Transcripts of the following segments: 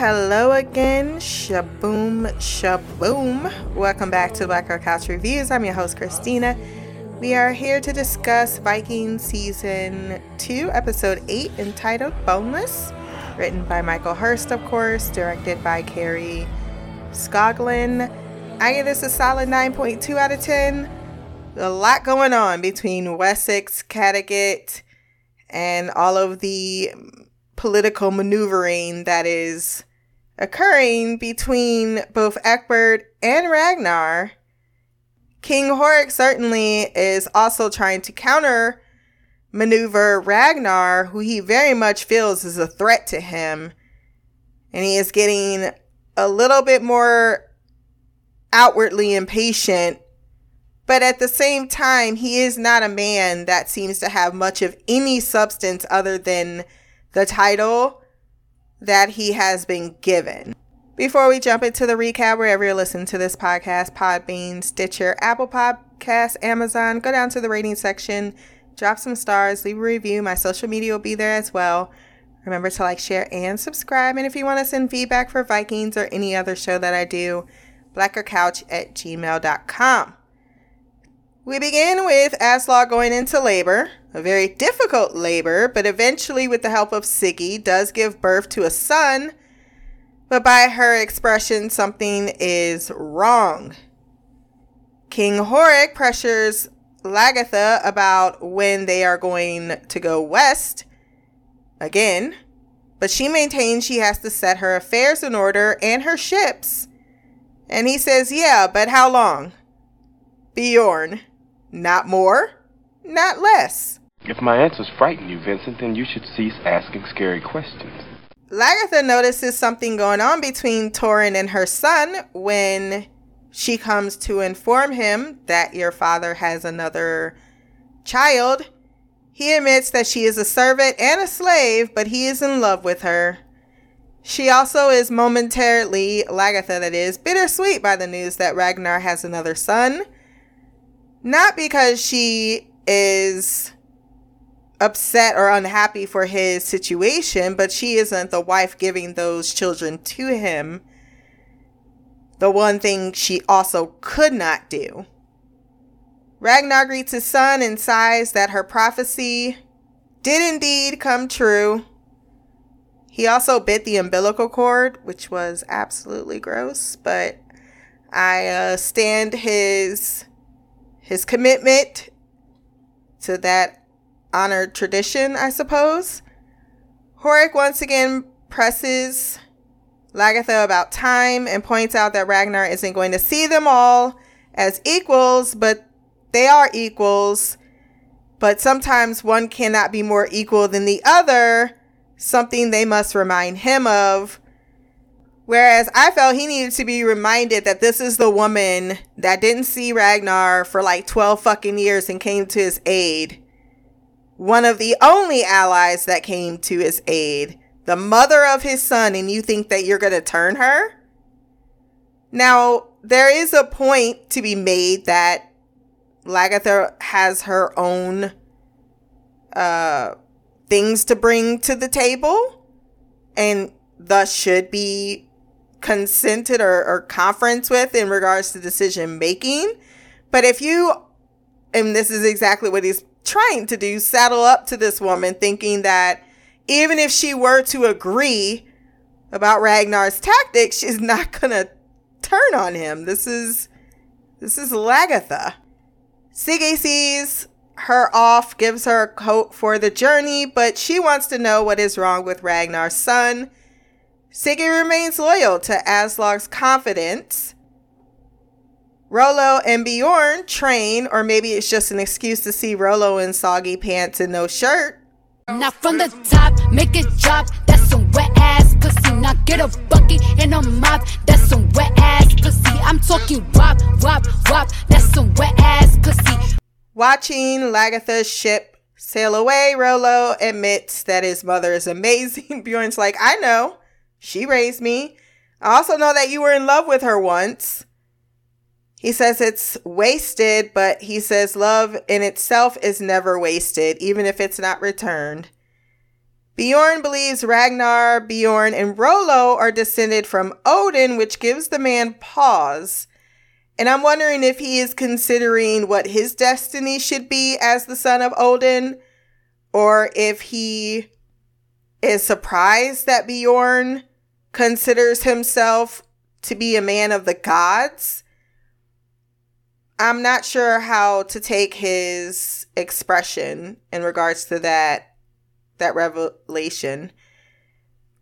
hello again. Shaboom, shaboom. Welcome back to Black Girl Couch Reviews. I'm your host, Christina. We are here to discuss Viking Season 2, Episode 8, entitled Boneless. Written by Michael Hirst, of course, directed by Kari Skogland. I give this a solid 9.2 out of 10. A lot going on between Wessex, Kattegat, and all of the political maneuvering that is occurring between both Egbert and Ragnar. King Horik certainly is also trying to counter maneuver Ragnar, who he very much feels is a threat to him. And he is getting a little bit more outwardly impatient. But at the same time, he is not a man that seems to have much of any substance other than the title that he has been given. Before we jump into the recap, wherever you're listening to this podcast, Podbean, Stitcher, Apple Podcasts, Amazon, go down to the rating section, drop some stars, leave a review. My social media will be there as well. Remember to like, share, and subscribe. And if you want to send feedback for Vikings or any other show that I do, blackercouch at gmail.com. We begin with Aslog going into labor, a very difficult labor, but eventually, with the help of Siggy, does give birth to a son. But by her expression, something is wrong. King Horik pressures Lagertha about when they are going to go west again, but she maintains she has to set her affairs in order and her ships. And he says, Yeah, but how long? Bjorn. Not more, not less. If my answers frighten you, Vincent, then you should cease asking scary questions. Lagertha notices something going on between Thorunn and her son when she comes to inform him that your father has another child. He admits that she is a servant and a slave, but he is in love with her. She also is momentarily, Lagertha that is, bittersweet by the news that Ragnar has another son not because she is upset or unhappy for his situation, but she isn't the wife giving those children to him. The one thing she also could not do. Ragnar greets his son and sighs that her prophecy did indeed come true. He also bit the umbilical cord, which was absolutely gross, but I uh, stand his his commitment to that honored tradition, I suppose. Horik once again presses Lagertha about time and points out that Ragnar isn't going to see them all as equals, but they are equals. But sometimes one cannot be more equal than the other, something they must remind him of Whereas I felt he needed to be reminded that this is the woman that didn't see Ragnar for like 12 fucking years and came to his aid. One of the only allies that came to his aid. The mother of his son, and you think that you're going to turn her? Now, there is a point to be made that Lagertha has her own uh, things to bring to the table and thus should be consented or, or conference with in regards to decision making. But if you, and this is exactly what he's trying to do, saddle up to this woman thinking that even if she were to agree about Ragnar's tactics, she's not going to turn on him. This is, this is Lagertha. Siggy sees her off, gives her a coat for the journey, but she wants to know what is wrong with Ragnar's son Siggy remains loyal to Aslaug's confidence. Rollo and Bjorn train, or maybe it's just an excuse to see Rollo in soggy pants and no shirt. Now from the top, make it drop. That's some wet ass pussy. Now get a bucket and a mop. That's some wet ass pussy. I'm talking wop, wop, wop. That's some wet ass pussy. Watching Lagertha's ship sail away, Rollo admits that his mother is amazing. Bjorn's like, I know. She raised me. I also know that you were in love with her once. He says it's wasted, but he says love in itself is never wasted, even if it's not returned. Bjorn believes Ragnar, Bjorn, and Rollo are descended from Odin, which gives the man pause. And I'm wondering if he is considering what his destiny should be as the son of Odin, or if he is surprised that Bjorn considers himself to be a man of the gods. I'm not sure how to take his expression in regards to that that revelation.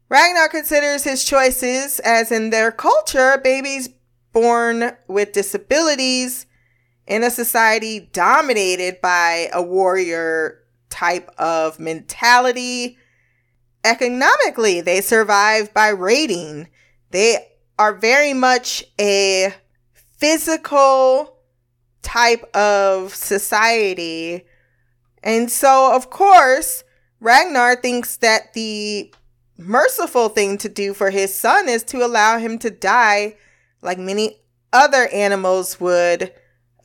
Ragnar considers his choices as in their culture, babies born with disabilities in a society dominated by a warrior type of mentality. Economically, they survive by raiding. They are very much a physical type of society. And so, of course, Ragnar thinks that the merciful thing to do for his son is to allow him to die like many other animals would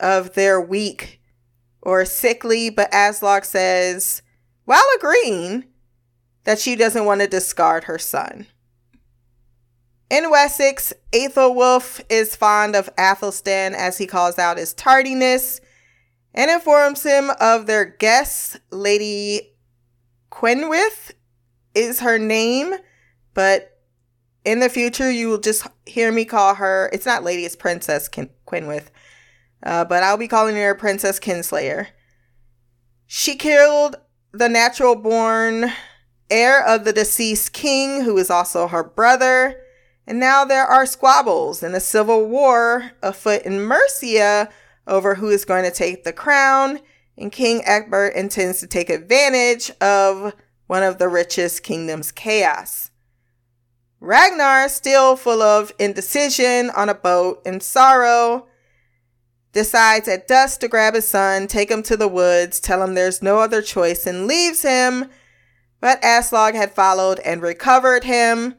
of their weak or sickly. But Aslaug says, while agreeing that she doesn't want to discard her son. In Wessex, Aethelwulf is fond of Athelstan as he calls out his tardiness and informs him of their guest, Lady Kwenthrith is her name, but in the future you will just hear me call her, it's not Lady, it's Princess Kin- Kwenthrith, uh, but I'll be calling her Princess Kinslayer. She killed the natural born heir of the deceased king, who is also her brother. And now there are squabbles and a civil war afoot in Mercia over who is going to take the crown. And King Egbert intends to take advantage of one of the richest kingdom's chaos. Ragnar, still full of indecision on a boat in sorrow, decides at dusk to grab his son, take him to the woods, tell him there's no other choice, and leaves him. But Aslaug had followed and recovered him.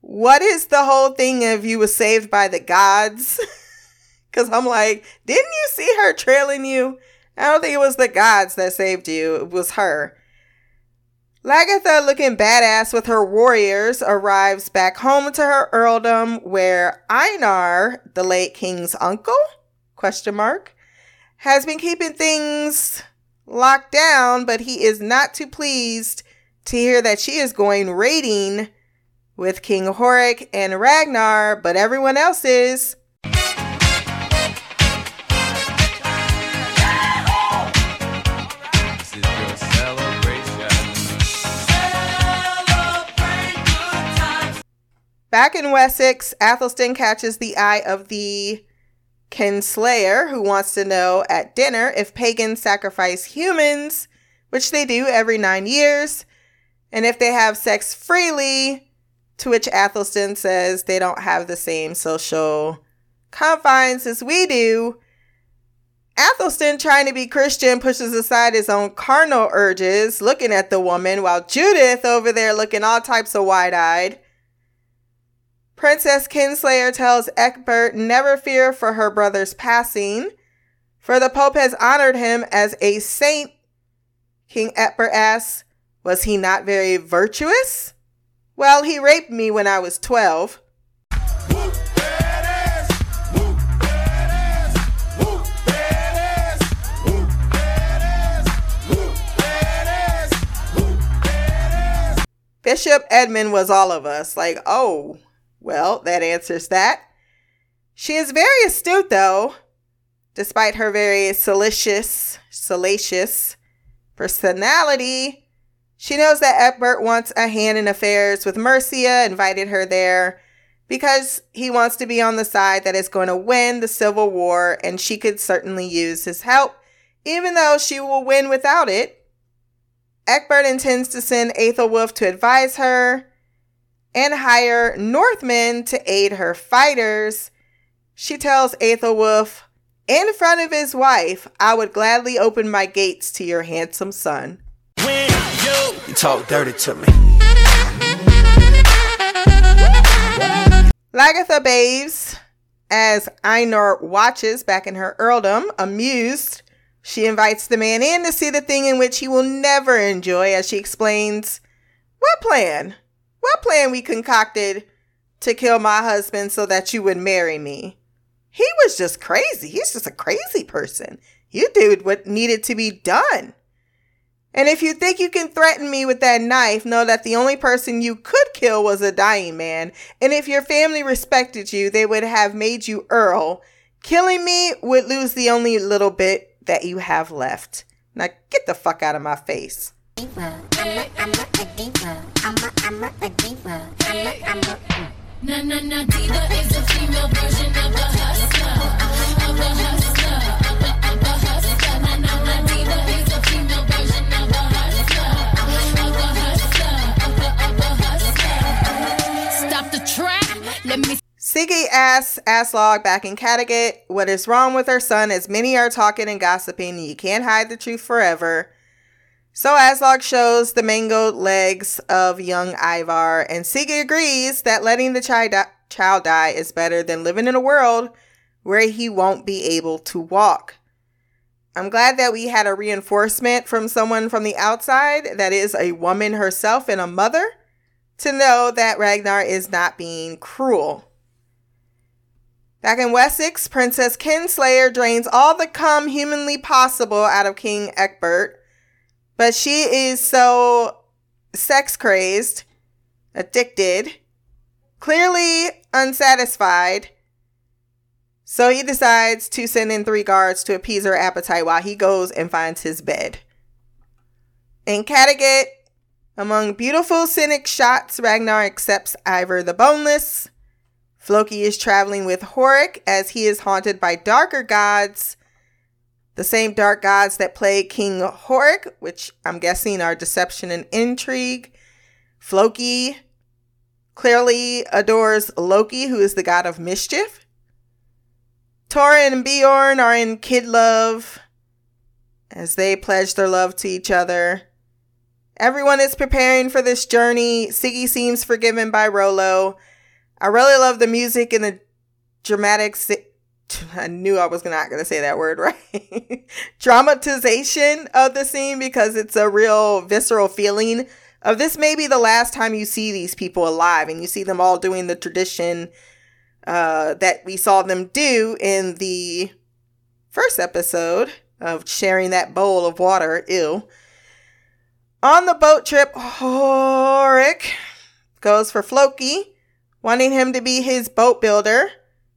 What is the whole thing of you was saved by the gods? Because I'm like, didn't you see her trailing you? I don't think it was the gods that saved you, it was her. Lagertha, looking badass with her warriors, arrives back home to her earldom where Einar, the late king's uncle, question mark, has been keeping things locked down, but he is not too pleased to hear that she is going raiding with King Horik and Ragnar, but everyone else is. Back in Wessex, Athelstan catches the eye of the Kinslayer, who wants to know at dinner if pagans sacrifice humans, which they do every nine years, and if they have sex freely, to which Athelstan says they don't have the same social confines as we do. Athelstan, trying to be Christian, pushes aside his own carnal urges, looking at the woman, while Judith over there looking all types of wide eyed. Princess Kinslayer tells Egbert never fear for her brother's passing, for the Pope has honored him as a saint. King Egbert asks, Was he not very virtuous? Well, he raped me when I was 12. Bishop Edmund was all of us. Like, oh, well, that answers that. She is very astute, though, despite her very salacious, salacious personality. She knows that Egbert wants a hand in affairs with Mercia, invited her there because he wants to be on the side that is going to win the civil war, and she could certainly use his help, even though she will win without it. Egbert intends to send Aethelwulf to advise her and hire Northmen to aid her fighters. She tells Aethelwulf, in front of his wife, I would gladly open my gates to your handsome son. You talk dirty to me. Lagertha baves as Einar watches back in her earldom, amused. She invites the man in to see the thing in which he will never enjoy, as she explains What plan? What plan we concocted to kill my husband so that you would marry me? He was just crazy. He's just a crazy person. You did what needed to be done. And if you think you can threaten me with that knife, know that the only person you could kill was a dying man. And if your family respected you, they would have made you Earl. Killing me would lose the only little bit that you have left. Now get the fuck out of my face. Na na na diva is a female version of a hustler, of a hustler, Siggy asks Aslaug back in Kattegat what is wrong with her son, as many are talking and gossiping. You can't hide the truth forever. So Aslaug shows the mangled legs of young Ivar, and Siggy agrees that letting the child, di- child die is better than living in a world where he won't be able to walk. I'm glad that we had a reinforcement from someone from the outside that is a woman herself and a mother to know that Ragnar is not being cruel. Back in Wessex, Princess Kinslayer drains all the cum humanly possible out of King Egbert but she is so sex crazed, addicted, clearly unsatisfied. So he decides to send in three guards to appease her appetite while he goes and finds his bed. In Kattegat, among beautiful scenic shots, Ragnar accepts Ivar the Boneless. Floki is traveling with Horik as he is haunted by darker gods the same dark gods that plague King Horik, which I'm guessing are deception and intrigue. Floki clearly adores Loki, who is the god of mischief. Thorunn and Bjorn are in kid love as they pledge their love to each other. Everyone is preparing for this journey. Siggy seems forgiven by Rollo. I really love the music and the dramatic I knew I was not going to say that word right. Dramatization of the scene because it's a real visceral feeling of this may be the last time you see these people alive and you see them all doing the tradition uh, that we saw them do in the first episode of sharing that bowl of water. Ew. On the boat trip, Horik goes for Floki, wanting him to be his boat builder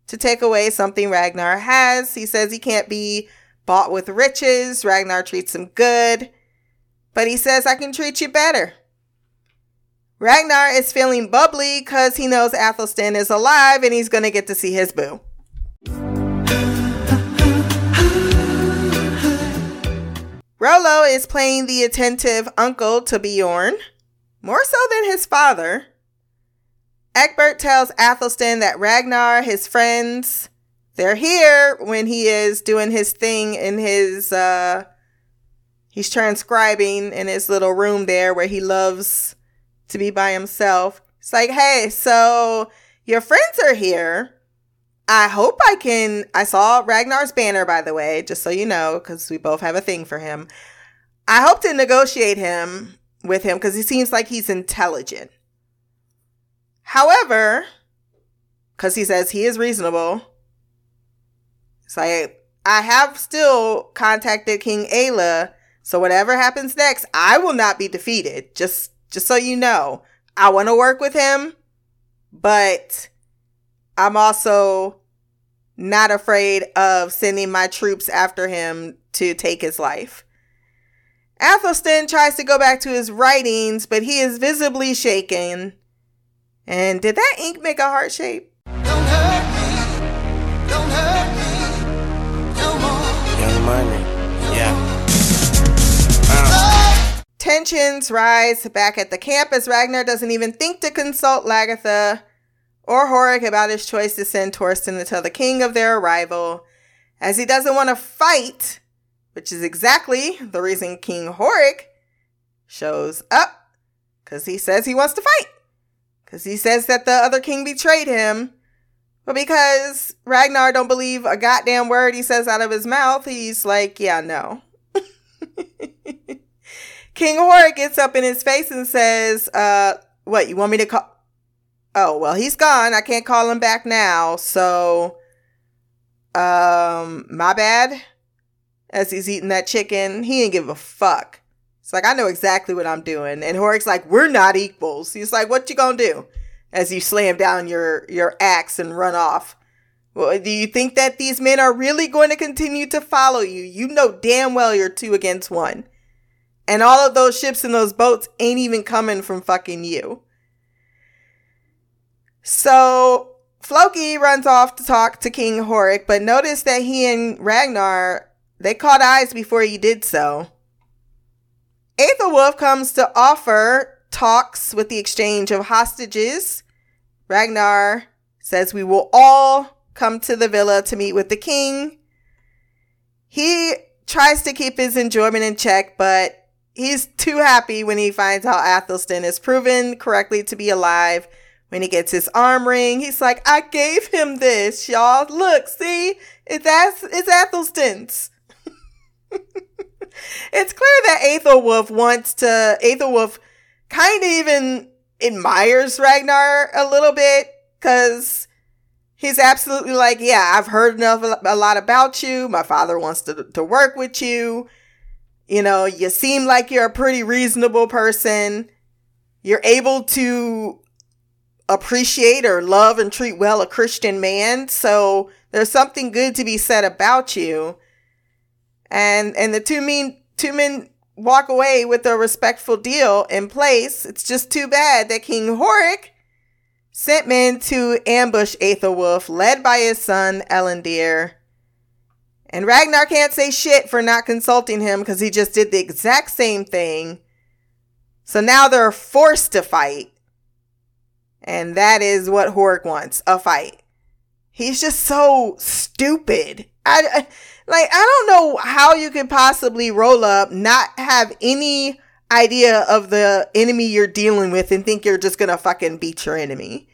to take away something Ragnar has. He says he can't be bought with riches. Ragnar treats him good, but he says, I can treat you better. Ragnar is feeling bubbly because he knows Athelstan is alive and he's going to get to see his boo. Rollo is playing the attentive uncle to Bjorn, more so than his father. Egbert tells Athelstan that Ragnar, his friends, they're here when he is doing his thing in his uh he's transcribing in his little room there where he loves to be by himself. It's like, "Hey, so your friends are here. I hope I can I saw Ragnar's banner by the way, just so you know cuz we both have a thing for him. I hope to negotiate him with him cuz he seems like he's intelligent." However, because he says he is reasonable, it's like I have still contacted King Aelle, so whatever happens next, I will not be defeated. Just just so you know. I want to work with him, but I'm also not afraid of sending my troops after him to take his life. Athelstan tries to go back to his writings, but he is visibly shaken and did that ink make a heart shape? Don't hurt me. Don't hurt me. No more. Young Money. Yeah. Oh. Tensions rise back at the camp as Ragnar doesn't even think to consult Lagertha or Horik about his choice to send Torsten to tell the king of their arrival, as he doesn't want to fight, which is exactly the reason King Horik shows up, because he says he wants to fight. Because he says that the other king betrayed him. But because Ragnar don't believe a goddamn word he says out of his mouth, he's like, yeah, no. King Horik gets up in his face and says, uh, what, you want me to call? Oh, well, he's gone. I can't call him back now. So, um, my bad. As he's eating that chicken, he didn't give a fuck. It's like, I know exactly what I'm doing. And Horik's like, we're not equals. He's like, what you gonna do? As you slam down your, your axe and run off. Well, do you think that these men are really going to continue to follow you? You know damn well you're two against one. And all of those ships and those boats ain't even coming from fucking you. So Floki runs off to talk to King Horik, but notice that he and Ragnar they caught eyes before he did so. Aethelwulf comes to offer talks with the exchange of hostages. Ragnar says we will all come to the villa to meet with the king. He tries to keep his enjoyment in check, but he's too happy when he finds out Athelstan is proven correctly to be alive. When he gets his arm ring, he's like, I gave him this, y'all. Look, see? It's, it's Athelstan's. it's clear that Aethelwulf wants to, Aethelwulf kind of even admires Ragnar a little bit because he's absolutely like, yeah, I've heard enough a lot about you. My father wants to, to work with you. You know, you seem like you're a pretty reasonable person. You're able to appreciate or love and treat well a Christian man. So there's something good to be said about you. And and the two men two men walk away with a respectful deal in place. It's just too bad that King Horik sent men to ambush Aethelwulf, led by his son Erlendur. And Ragnar can't say shit for not consulting him because he just did the exact same thing. So now they're forced to fight. And that is what Horik wants a fight. He's just so stupid. I, I like I don't know how you could possibly roll up, not have any idea of the enemy you're dealing with, and think you're just gonna fucking beat your enemy.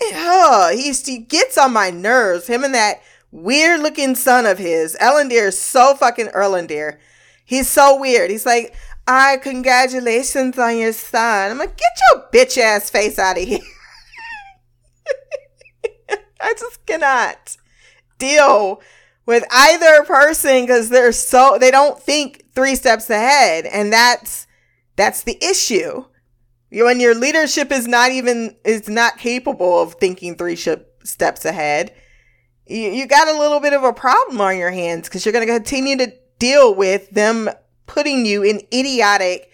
Eh, he's, he gets on my nerves. Him and that weird looking son of his. Elendil is so fucking Erlendur. He's so weird. He's like, I congratulations on your son. I'm like, get your bitch ass face out of here. I just cannot deal with either person because they're so they don't think three steps ahead, and that's that's the issue. When your leadership is not even is not capable of thinking three steps ahead, you, you got a little bit of a problem on your hands because you're going to continue to deal with them putting you in idiotic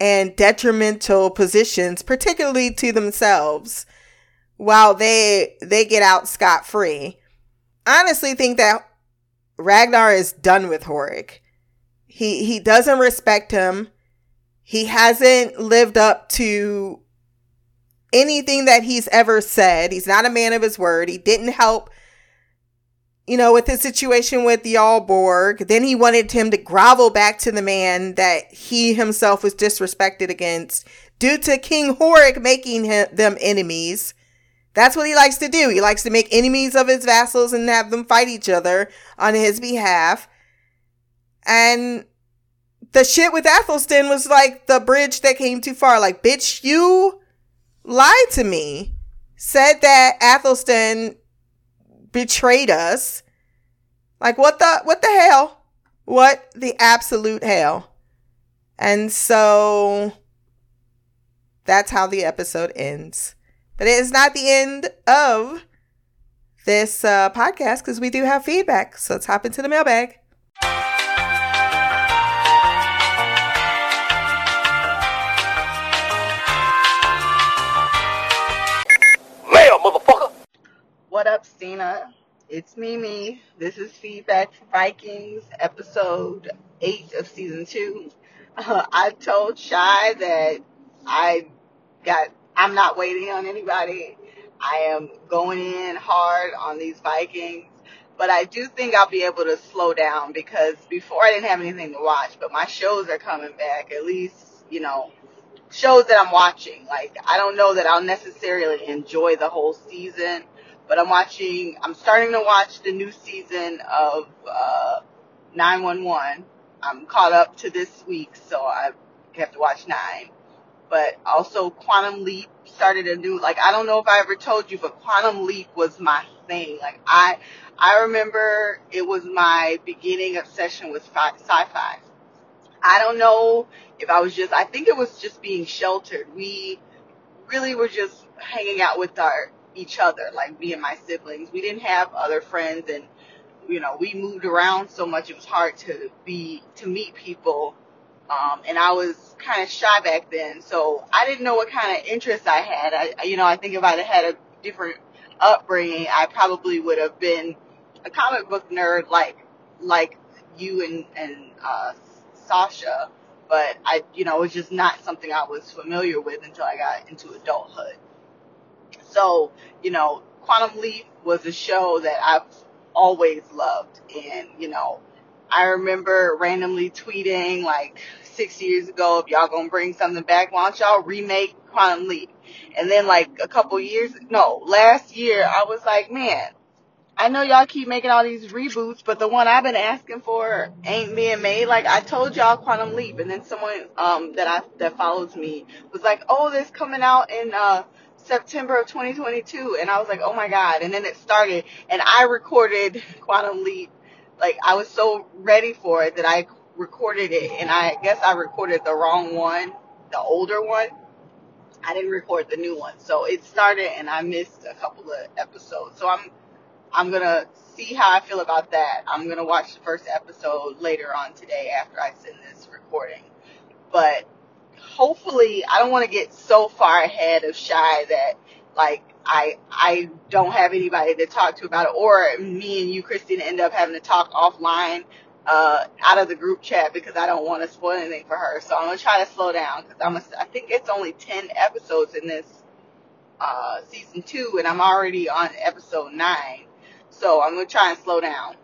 and detrimental positions, particularly to themselves, while they they get out scot free. Honestly, think that Ragnar is done with Horik. He he doesn't respect him. He hasn't lived up to anything that he's ever said. He's not a man of his word. He didn't help you know, with his situation with Jarl Borg. Then he wanted him to grovel back to the man that he himself was disrespected against due to King Horik making him, them enemies. That's what he likes to do. He likes to make enemies of his vassals and have them fight each other on his behalf. And the shit with Athelstan was like the bridge that came too far. Like, bitch, you lied to me. Said that Athelstan betrayed us. Like what the what the hell? What the absolute hell? And so that's how the episode ends. But it is not the end of this uh, podcast because we do have feedback. So let's hop into the mailbag. Mail, motherfucker. What up, Stina? It's Mimi. This is Feedback for Vikings, episode 8 of season 2. Uh, I told Shy that I got, I'm not waiting on anybody. I am going in hard on these Vikings, but I do think I'll be able to slow down because before I didn't have anything to watch, but my shows are coming back, at least, you know, shows that I'm watching. Like, I don't know that I'll necessarily enjoy the whole season but I'm watching, I'm starting to watch the new season of, uh, 911. I'm caught up to this week, so I, have to watch nine. But also Quantum Leap started a new like I don't know if I ever told you, but Quantum Leap was my thing. Like I I remember it was my beginning obsession with fi- sci-fi. I don't know if I was just I think it was just being sheltered. We really were just hanging out with our each other, like me and my siblings. We didn't have other friends and you know, we moved around so much it was hard to be to meet people um, and I was kind of shy back then, so I didn't know what kind of interest I had. I, you know, I think if I'd had a different upbringing, I probably would have been a comic book nerd like like you and and uh, Sasha. But I, you know, it was just not something I was familiar with until I got into adulthood. So, you know, Quantum Leap was a show that I've always loved, and you know, I remember randomly tweeting like six years ago, if y'all gonna bring something back, why don't y'all remake Quantum Leap? And then like a couple years, no, last year, I was like, man, I know y'all keep making all these reboots, but the one I've been asking for ain't being made. Like I told y'all Quantum Leap, and then someone um that I that follows me was like, oh, this coming out in uh September of 2022, and I was like, oh my god. And then it started, and I recorded Quantum Leap. Like I was so ready for it that I recorded it, and I guess I recorded the wrong one, the older one. I didn't record the new one, so it started, and I missed a couple of episodes. So I'm I'm gonna see how I feel about that. I'm gonna watch the first episode later on today after I send this recording. But hopefully, I don't want to get so far ahead of Shy that like I I don't have anybody to talk to about it, or me and you, Christina, end up having to talk offline uh, out of the group chat because I don't want to spoil anything for her. So I'm gonna try to slow down because I'm a, I think it's only ten episodes in this uh, season two, and I'm already on episode nine. So I'm gonna try and slow down.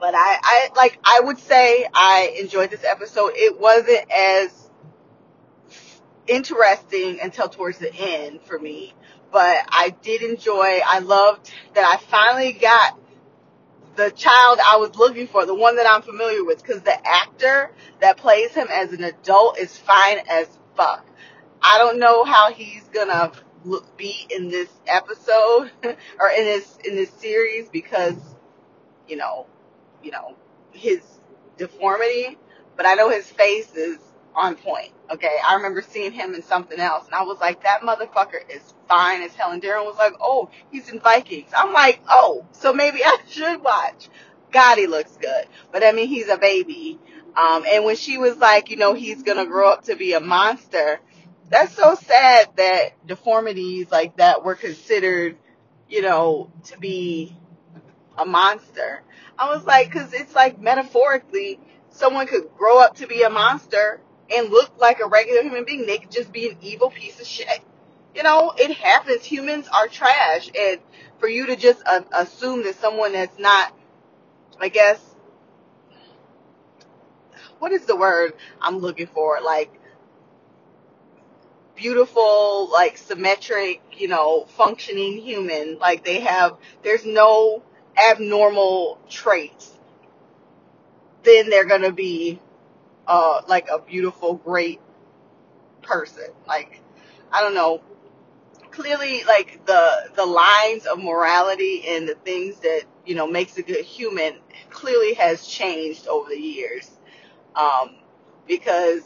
But I, I like I would say I enjoyed this episode. It wasn't as interesting until towards the end for me. But I did enjoy, I loved that I finally got the child I was looking for, the one that I'm familiar with, because the actor that plays him as an adult is fine as fuck. I don't know how he's gonna look, be in this episode or in this in this series because you know, you know his deformity, but I know his face is on point. Okay, I remember seeing him in something else, and I was like, that motherfucker is fine as hell. And Darren was like, oh, he's in Vikings. I'm like, oh, so maybe I should watch. God, he looks good, but I mean, he's a baby. Um, and when she was like, you know, he's gonna grow up to be a monster, that's so sad that deformities like that were considered, you know, to be a monster. I was like, cause it's like metaphorically, someone could grow up to be a monster and look like a regular human being. They could just be an evil piece of shit. You know, it happens. Humans are trash. And for you to just uh, assume that someone that's not, I guess, what is the word I'm looking for? Like, beautiful, like symmetric, you know, functioning human. Like they have, there's no abnormal traits. Then they're gonna be uh, like a beautiful, great person. Like, I don't know. Clearly, like the the lines of morality and the things that you know makes a good human clearly has changed over the years. Um, because,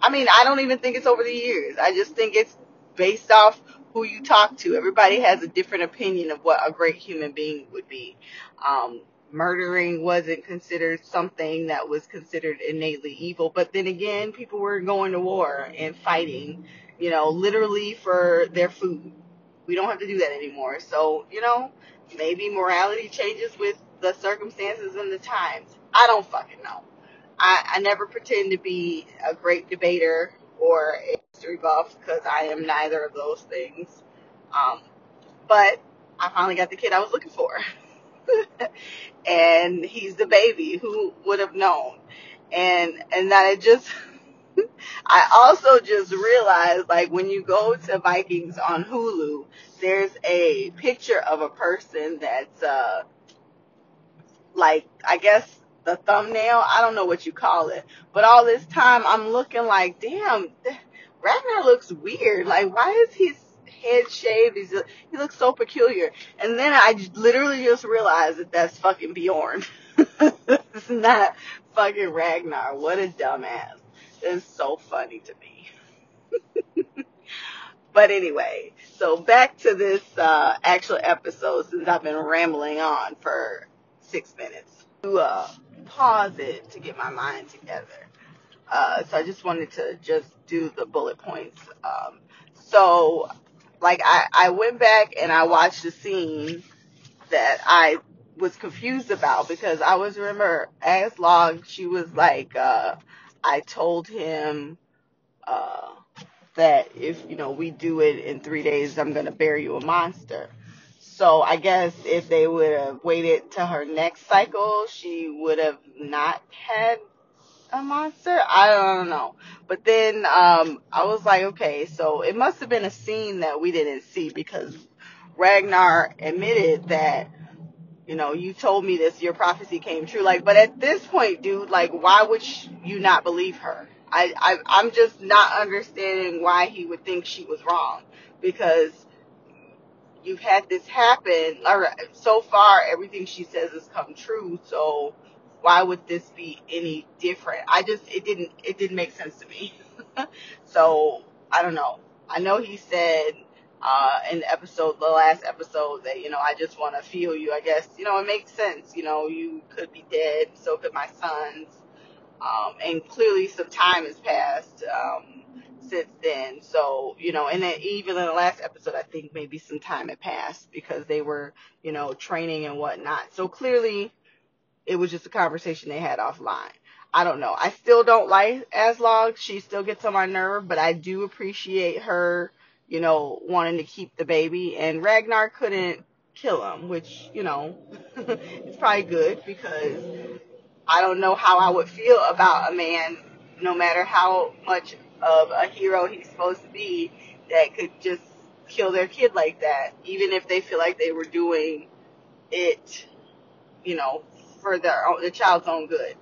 I mean, I don't even think it's over the years. I just think it's based off who you talk to. Everybody has a different opinion of what a great human being would be. Um, murdering wasn't considered something that was considered innately evil. But then again, people were going to war and fighting, you know, literally for their food. We don't have to do that anymore. So, you know, maybe morality changes with the circumstances and the times. I don't fucking know. I, I never pretend to be a great debater or a history buff because I am neither of those things. Um, but I finally got the kid I was looking for. and he's the baby who would have known and and that it just I also just realized like when you go to Vikings on Hulu there's a picture of a person that's uh like I guess the thumbnail. I don't know what you call it, but all this time I'm looking like, damn, Ragnar looks weird. Like, why is his head shaved? He's he looks so peculiar. And then I literally just realized that that's fucking Bjorn. it's not fucking Ragnar. What a dumbass. It's so funny to me. but anyway, so back to this uh, actual episode since I've been rambling on for six minutes. To uh, pause it to get my mind together. Uh, so I just wanted to just do the bullet points. Um, so, like, I, I went back and I watched the scene that I was confused about because I was remember as long she was like uh I told him uh that if you know we do it in 3 days I'm to bury you a monster. So I guess if they would have waited to her next cycle, she would have not had a monster. I don't know. But then um I was like, okay, so it must have been a scene that we didn't see because Ragnar admitted that you know, you told me this, your prophecy came true. Like, but at this point, dude, like, why would you not believe her? I, I, I'm just not understanding why he would think she was wrong because you've had this happen, or so far, everything she says has come true. So why would this be any different? I just, it didn't, it didn't make sense to me. so I don't know. I know he said uh, in the episode, the last episode, that you know, I just want to feel you. I guess you know it makes sense. You know, you could be dead, so could my sons, um, and clearly some time has passed um, since then. So you know, and then even in the last episode, I think maybe some time had passed because they were you know training and whatnot. So clearly, it was just a conversation they had offline. I don't know. I still don't like Aslaug. She still gets on my nerve, but I do appreciate her you know, wanting to keep the baby, and Ragnar couldn't kill him, which, you know, it's probably good because I don't know how I would feel about a man, no matter how much of a hero he's supposed to be, that could just kill their kid like that, even if they feel like they were doing it, you know, for their own, the child's own good.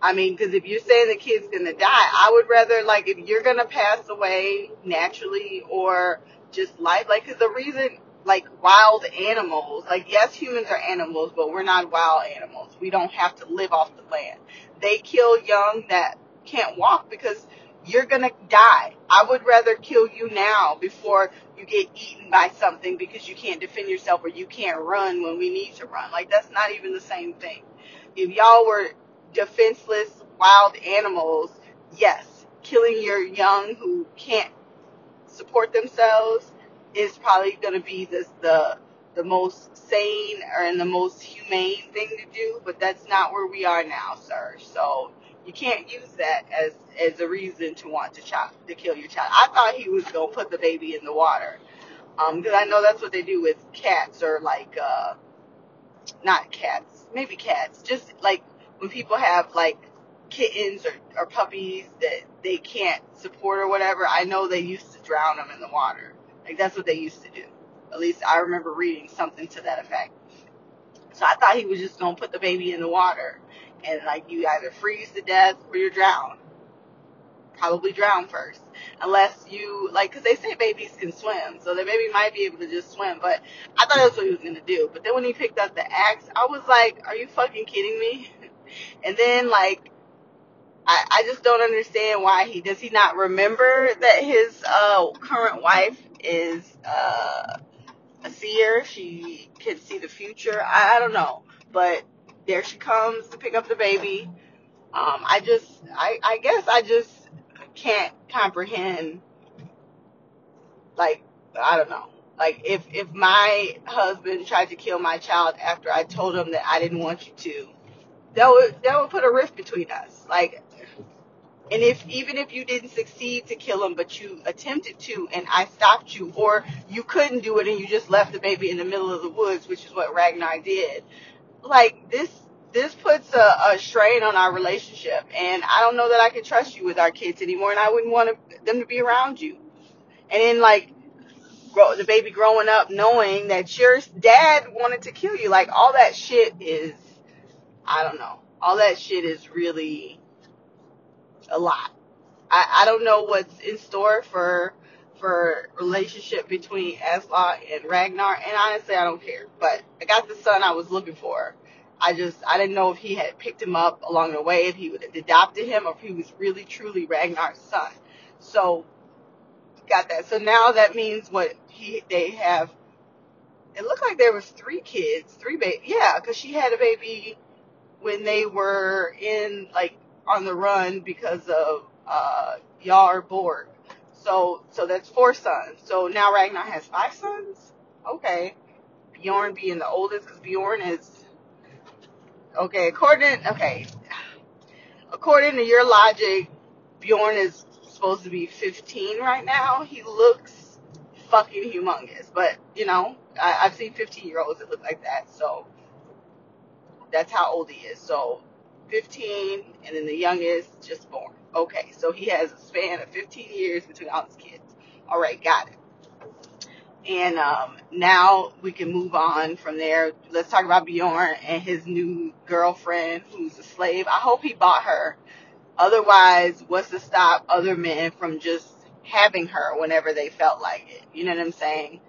I mean, because if you're saying the kid's gonna die, I would rather like if you're gonna pass away naturally or just life, like because the reason like wild animals, like yes, humans are animals, but we're not wild animals. We don't have to live off the land. They kill young that can't walk because you're gonna die. I would rather kill you now before you get eaten by something because you can't defend yourself or you can't run when we need to run. Like that's not even the same thing. If y'all were defenseless wild animals, yes, killing your young who can't support themselves is probably going to be this, the the most sane or and the most humane thing to do, but that's not where we are now, sir. So you can't use that as as a reason to want to child to kill your child. I thought he was gonna put the baby in the water, um, because I know that's what they do with cats or like uh, not cats, maybe cats, just like when people have like kittens or, or puppies that they can't support or whatever, I know they used to drown them in the water. Like that's what they used to do. At least I remember reading something to that effect. So I thought he was just gonna put the baby in the water and like you either freeze to death or you drown. Probably drown first, unless you like, because they say babies can swim, so the baby might be able to just swim. But I thought that's what he was gonna do. But then when he picked up the axe, I was like, "Are you fucking kidding me?" And then like I, I just don't understand why he does he not remember that his uh current wife is uh a seer, she can see the future. I, I don't know. But there she comes to pick up the baby. Um I just I, I guess I just can't comprehend like I don't know. Like if if my husband tried to kill my child after I told him that I didn't want you to, that would that would put a rift between us. Like, and if even if you didn't succeed to kill him, but you attempted to, and I stopped you, or you couldn't do it and you just left the baby in the middle of the woods, which is what Ragnar did. Like this, this puts a, a strain on our relationship, and I don't know that I can trust you with our kids anymore, and I wouldn't want them to be around you. And then like. Grow, the baby growing up knowing that your dad wanted to kill you like all that shit is I don't know. all that shit is really a lot. I, I don't know what's in store for for relationship between Aslaug and Ragnar, and honestly, I don't care. But I got the son I was looking for. I just I didn't know if he had picked him up along the way, if he would have adopted him, or if he was really truly Ragnar's son. So got that. So now that means what he they have. It looked like there was three kids, three baby. Yeah, because she had a baby when they were in like on the run because of uh Jarl Borg. So so that's four sons. So now Ragnar has five sons. Okay, Bjorn being the oldest because Bjorn is okay. According okay, according to your logic, Bjorn is supposed to be 15 right now. He looks fucking humongous, but you know I, I've seen 15 year olds that look like that. So that's how old he is. So 15, and then the youngest just born. Okay, so he has a span of 15 years between all his kids. All right, got it. And um, now we can move on from there. Let's talk about Bjorn and his new girlfriend who's a slave. I hope he bought her. Otherwise, what's to stop other men from just having her whenever they felt like it? You know what I'm saying?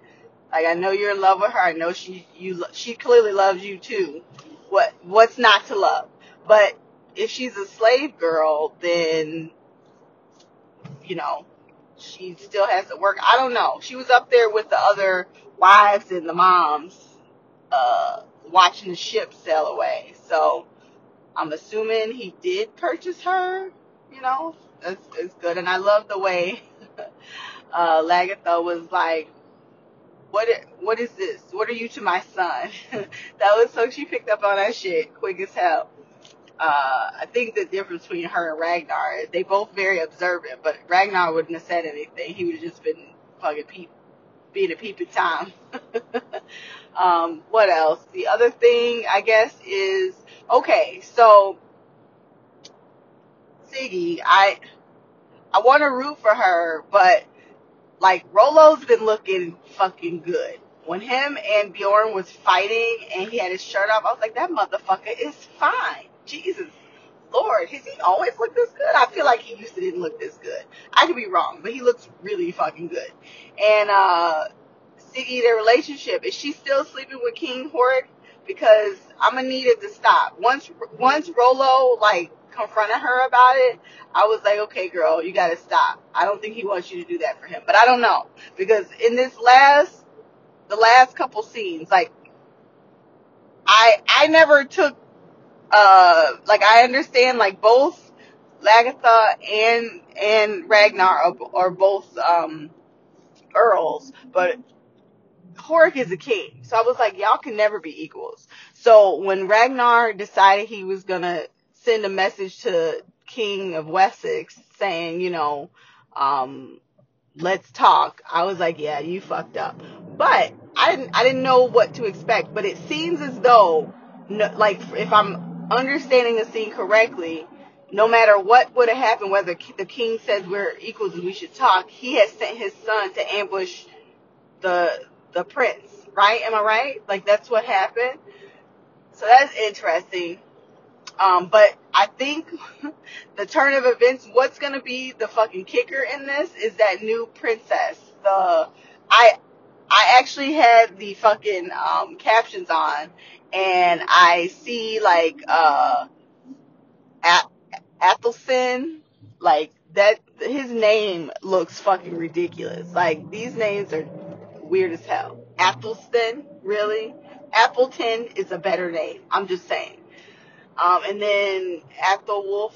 Like I know you're in love with her. I know she you she clearly loves you too. What what's not to love? But if she's a slave girl, then you know she still has to work. I don't know. She was up there with the other wives and the moms, uh, watching the ship sail away. So I'm assuming he did purchase her. You know, that's, that's good. And I love the way uh, Lagertha was like, "What? What is this? What are you to my son?" that was so she picked up on that shit quick as hell. Uh, I think the difference between her and Ragnar is they both very observant, but Ragnar wouldn't have said anything. He would have just been fucking peep, being a peeping tom. um, what else? The other thing, I guess, is okay. So Siggy, I I want to root for her, but like Rollo's been looking fucking good. When him and Bjorn was fighting and he had his shirt off, I was like, that motherfucker is fine. Jesus Lord, has he always looked this good? I feel like he used to didn't look this good. I could be wrong, but he looks really fucking good. And uh Siggy, their relationship, is she still sleeping with King Horik? Because I'm gonna need it to stop. Once once Rollo like confronted her about it, I was like, okay, girl, you gotta stop. I don't think he wants you to do that for him. But I don't know. Because in this last the last couple scenes, like I I never took uh like I understand like both Lagertha and and Ragnar are, are both um earls, but Horik is a king. So I was like, y'all can never be equals. So when Ragnar decided he was gonna send a message to King of Wessex saying, you know, um, let's talk, I was like, yeah, you fucked up. But I didn't, I didn't know what to expect. But it seems as though, no, like, if I'm understanding the scene correctly, no matter what would have happened, whether the king says we're equals and we should talk, he has sent his son to ambush the the prince. Right? Am I right? Like that's what happened. So that's interesting. Um, but I think the turn of events, what's gonna be the fucking kicker in this is that new princess. The I I actually had the fucking um, captions on, and I see like uh, At- Athelstan, like that. His name looks fucking ridiculous. Like these names are weird as hell. Athelstan, really? Appleton is a better name. I'm just saying. Um, and then Aethelwulf,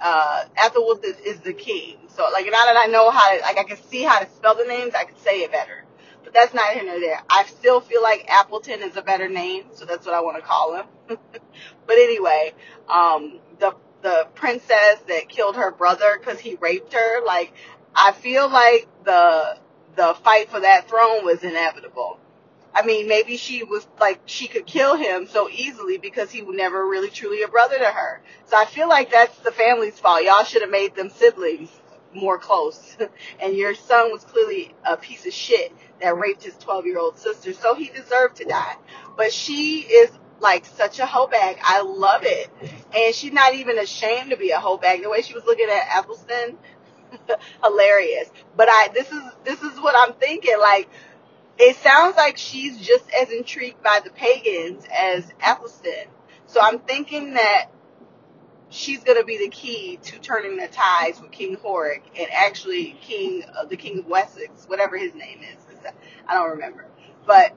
uh, Aethelwulf is, is the king. So like now that I know how to, like I can see how to spell the names, I can say it better. But that's not here nor there. I still feel like Appleton is a better name, so that's what I want to call him. but anyway, um, the the princess that killed her brother because he raped her, like I feel like the the fight for that throne was inevitable. I mean, maybe she was like she could kill him so easily because he was never really truly a brother to her. So I feel like that's the family's fault. Y'all should have made them siblings more close. and your son was clearly a piece of shit that raped his 12 year old sister, so he deserved to die. But she is like such a hoe bag. I love it. And she's not even ashamed to be a hoe bag. The way she was looking at Athelstan, hilarious. But I this is this is what I'm thinking. Like it sounds like she's just as intrigued by the pagans as Athelstan. So I'm thinking that she's going to be the key to turning the ties with King Horik and actually King uh, the King of Wessex, whatever his name is. I don't remember. But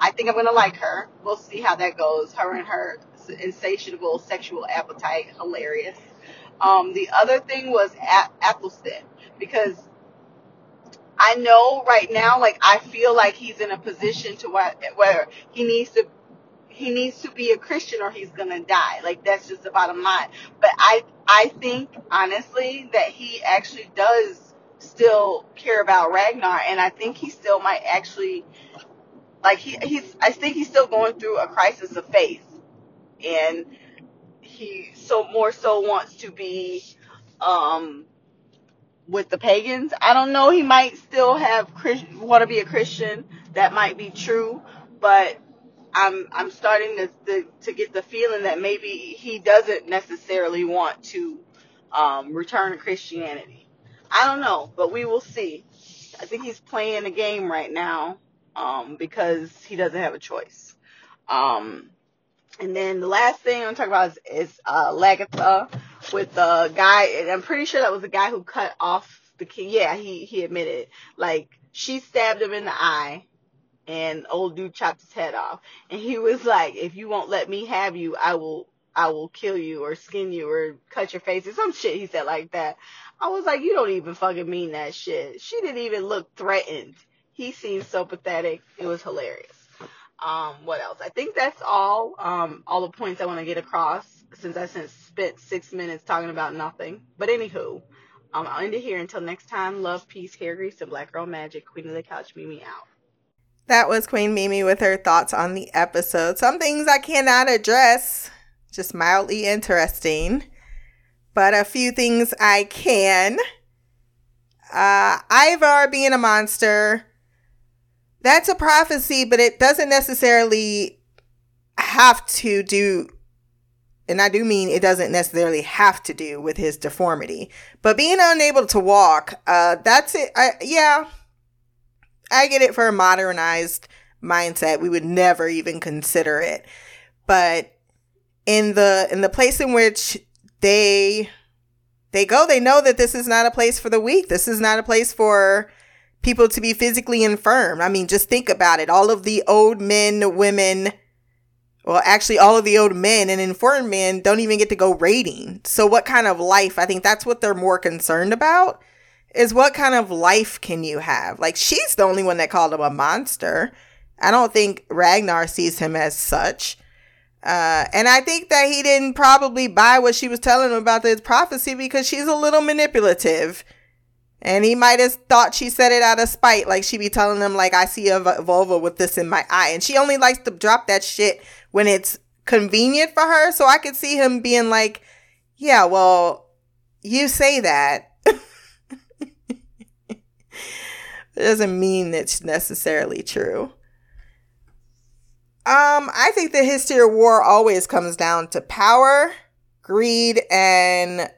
I think I'm going to like her. We'll see how that goes. Her and her insatiable sexual appetite, hilarious. Um, the other thing was a- Athelstan because I know right now, like I feel like he's in a position to where he needs to he needs to be a Christian or he's gonna die. Like that's just the bottom line. But I I think honestly that he actually does still care about Ragnar, and I think he still might actually like he he's I think he's still going through a crisis of faith, and he so more so wants to be um with the pagans. I don't know. He might still have Christ, want to be a Christian. That might be true, but I'm I'm starting to, to to get the feeling that maybe he doesn't necessarily want to um, return to Christianity. I don't know, but we will see. I think he's playing a game right now um, because he doesn't have a choice. Um, and then the last thing I'm talking about is, is uh, Lagertha with the guy. And I'm pretty sure that was the guy who cut off the king. Yeah, he he admitted like she stabbed him in the eye and old dude chopped his head off. And he was like, if you won't let me have you, I will, I will kill you or skin you or cut your face or some shit he said like that. I was like, you don't even fucking mean that shit. She didn't even look threatened. He seemed so pathetic. It was hilarious. Um, what else? I think that's all, um, all the points I want to get across since I spent six minutes talking about nothing. But anywho, um, I'll end it here. Until next time, love, peace, hair grease, and black girl magic. Queen of the couch, Mimi out. That was Queen Mimi with her thoughts on the episode. Some things I cannot address, just mildly interesting, but a few things I can. Uh, Ivar being a monster, that's a prophecy, but it doesn't necessarily have to do, and I do mean it doesn't necessarily have to do with his deformity, but being unable to walk, uh, that's it. I, yeah I get it for a modernized mindset. We would never even consider it. But in the in the place in which they they go, they know that this is not a place for the weak. This is not a place for people to be physically infirm. I mean, just think about it. All of the old men, women, well, actually, all of the old men and infirm men don't even get to go raiding. So, what kind of life? I think that's what they're more concerned about is what kind of life can you have? Like she's the only one that called him a monster. I don't think Ragnar sees him as such. Uh, and I think that he didn't probably buy what she was telling him about this prophecy because she's a little manipulative. And he might have thought she said it out of spite, like she'd be telling him, like, I see a vulva with this in my eye. And she only likes to drop that shit when it's convenient for her. So I could see him being like, yeah, well, you say that it doesn't mean it's necessarily true. Um, I think the history of war always comes down to power, greed, and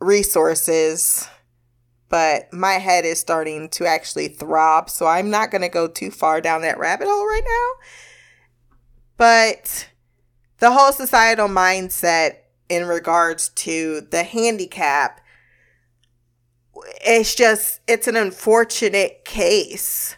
resources. But my head is starting to actually throb, so I'm not going to go too far down that rabbit hole right now. But the whole societal mindset in regards to the handicap it's just it's an unfortunate case.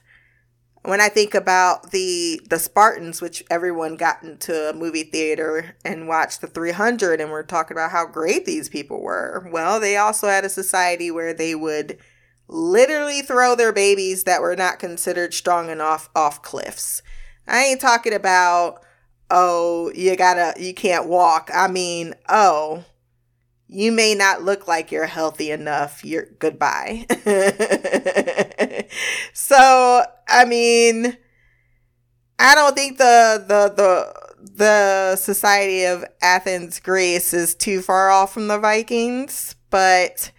When i think about the the spartans which everyone got into a movie theater and watched the 300 and we're talking about how great these people were. Well they also had a society where they would literally throw their babies that were not considered strong enough off cliffs. I ain't talking about oh you gotta you can't walk. I mean oh you may not look like you're healthy enough. You're goodbye. so, I mean, I don't think the the the the society of Athens, Greece is too far off from the Vikings, but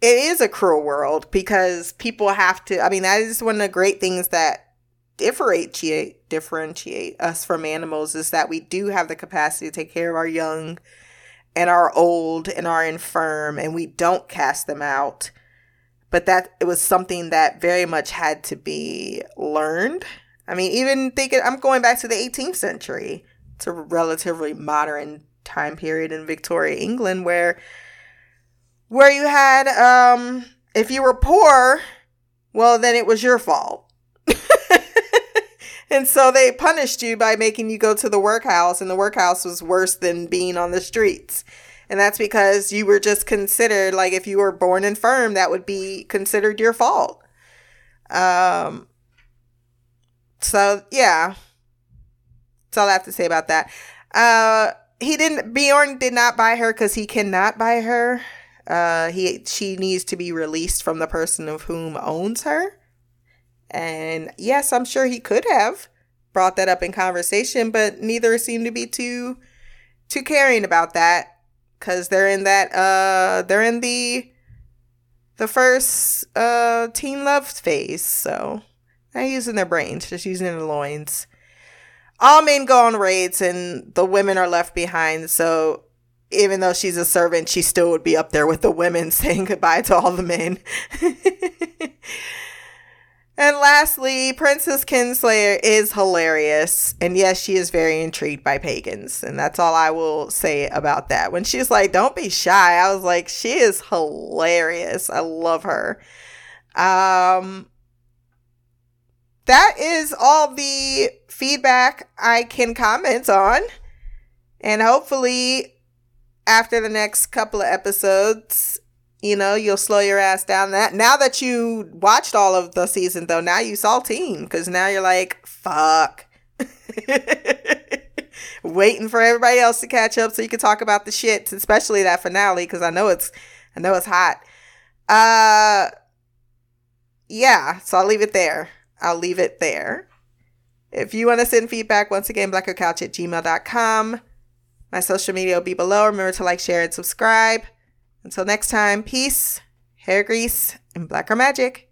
it is a cruel world because people have to I mean, that is one of the great things that differentiate differentiate us from animals is that we do have the capacity to take care of our young and our old and our infirm and we don't cast them out. But that it was something that very much had to be learned. I mean even thinking i'm going back to the 18th century. A relatively modern time period in victoria england where where you had um if you were poor well then it was your fault and so they punished you by making you go to the workhouse, and the workhouse was worse than being on the streets. And that's because you were just considered like if you were born infirm, that would be considered your fault. Um. So yeah, that's all I have to say about that. Uh, he didn't. Bjorn did not buy her because he cannot buy her. Uh, he she needs to be released from the person of whom owns her. And yes, I'm sure he could have brought that up in conversation, but neither seemed to be too too caring about that cuz they're in that uh they're in the the first uh teen love phase, so not using their brains, just using their loins. All men go on raids and the women are left behind, so even though she's a servant, she still would be up there with the women saying goodbye to all the men. And lastly, Princess Kinslayer is hilarious. And yes, she is very intrigued by pagans. And that's all I will say about that. When she's like, don't be shy, I was like, she is hilarious. I love her. Um, that is all the feedback I can comment on. And hopefully, after the next couple of episodes, you know, you'll slow your ass down. That now that you watched all of the season, though, now you saw team because now you're like, fuck. Waiting for everybody else to catch up so you can talk about the shit, especially that finale because I know it's, I know it's hot. Uh, yeah. So I'll leave it there. I'll leave it there. If you want to send feedback, once again, blackercouch at gmail.com. My social media will be below. Remember to like, share, and subscribe. Until next time, peace, hair grease, and blacker magic.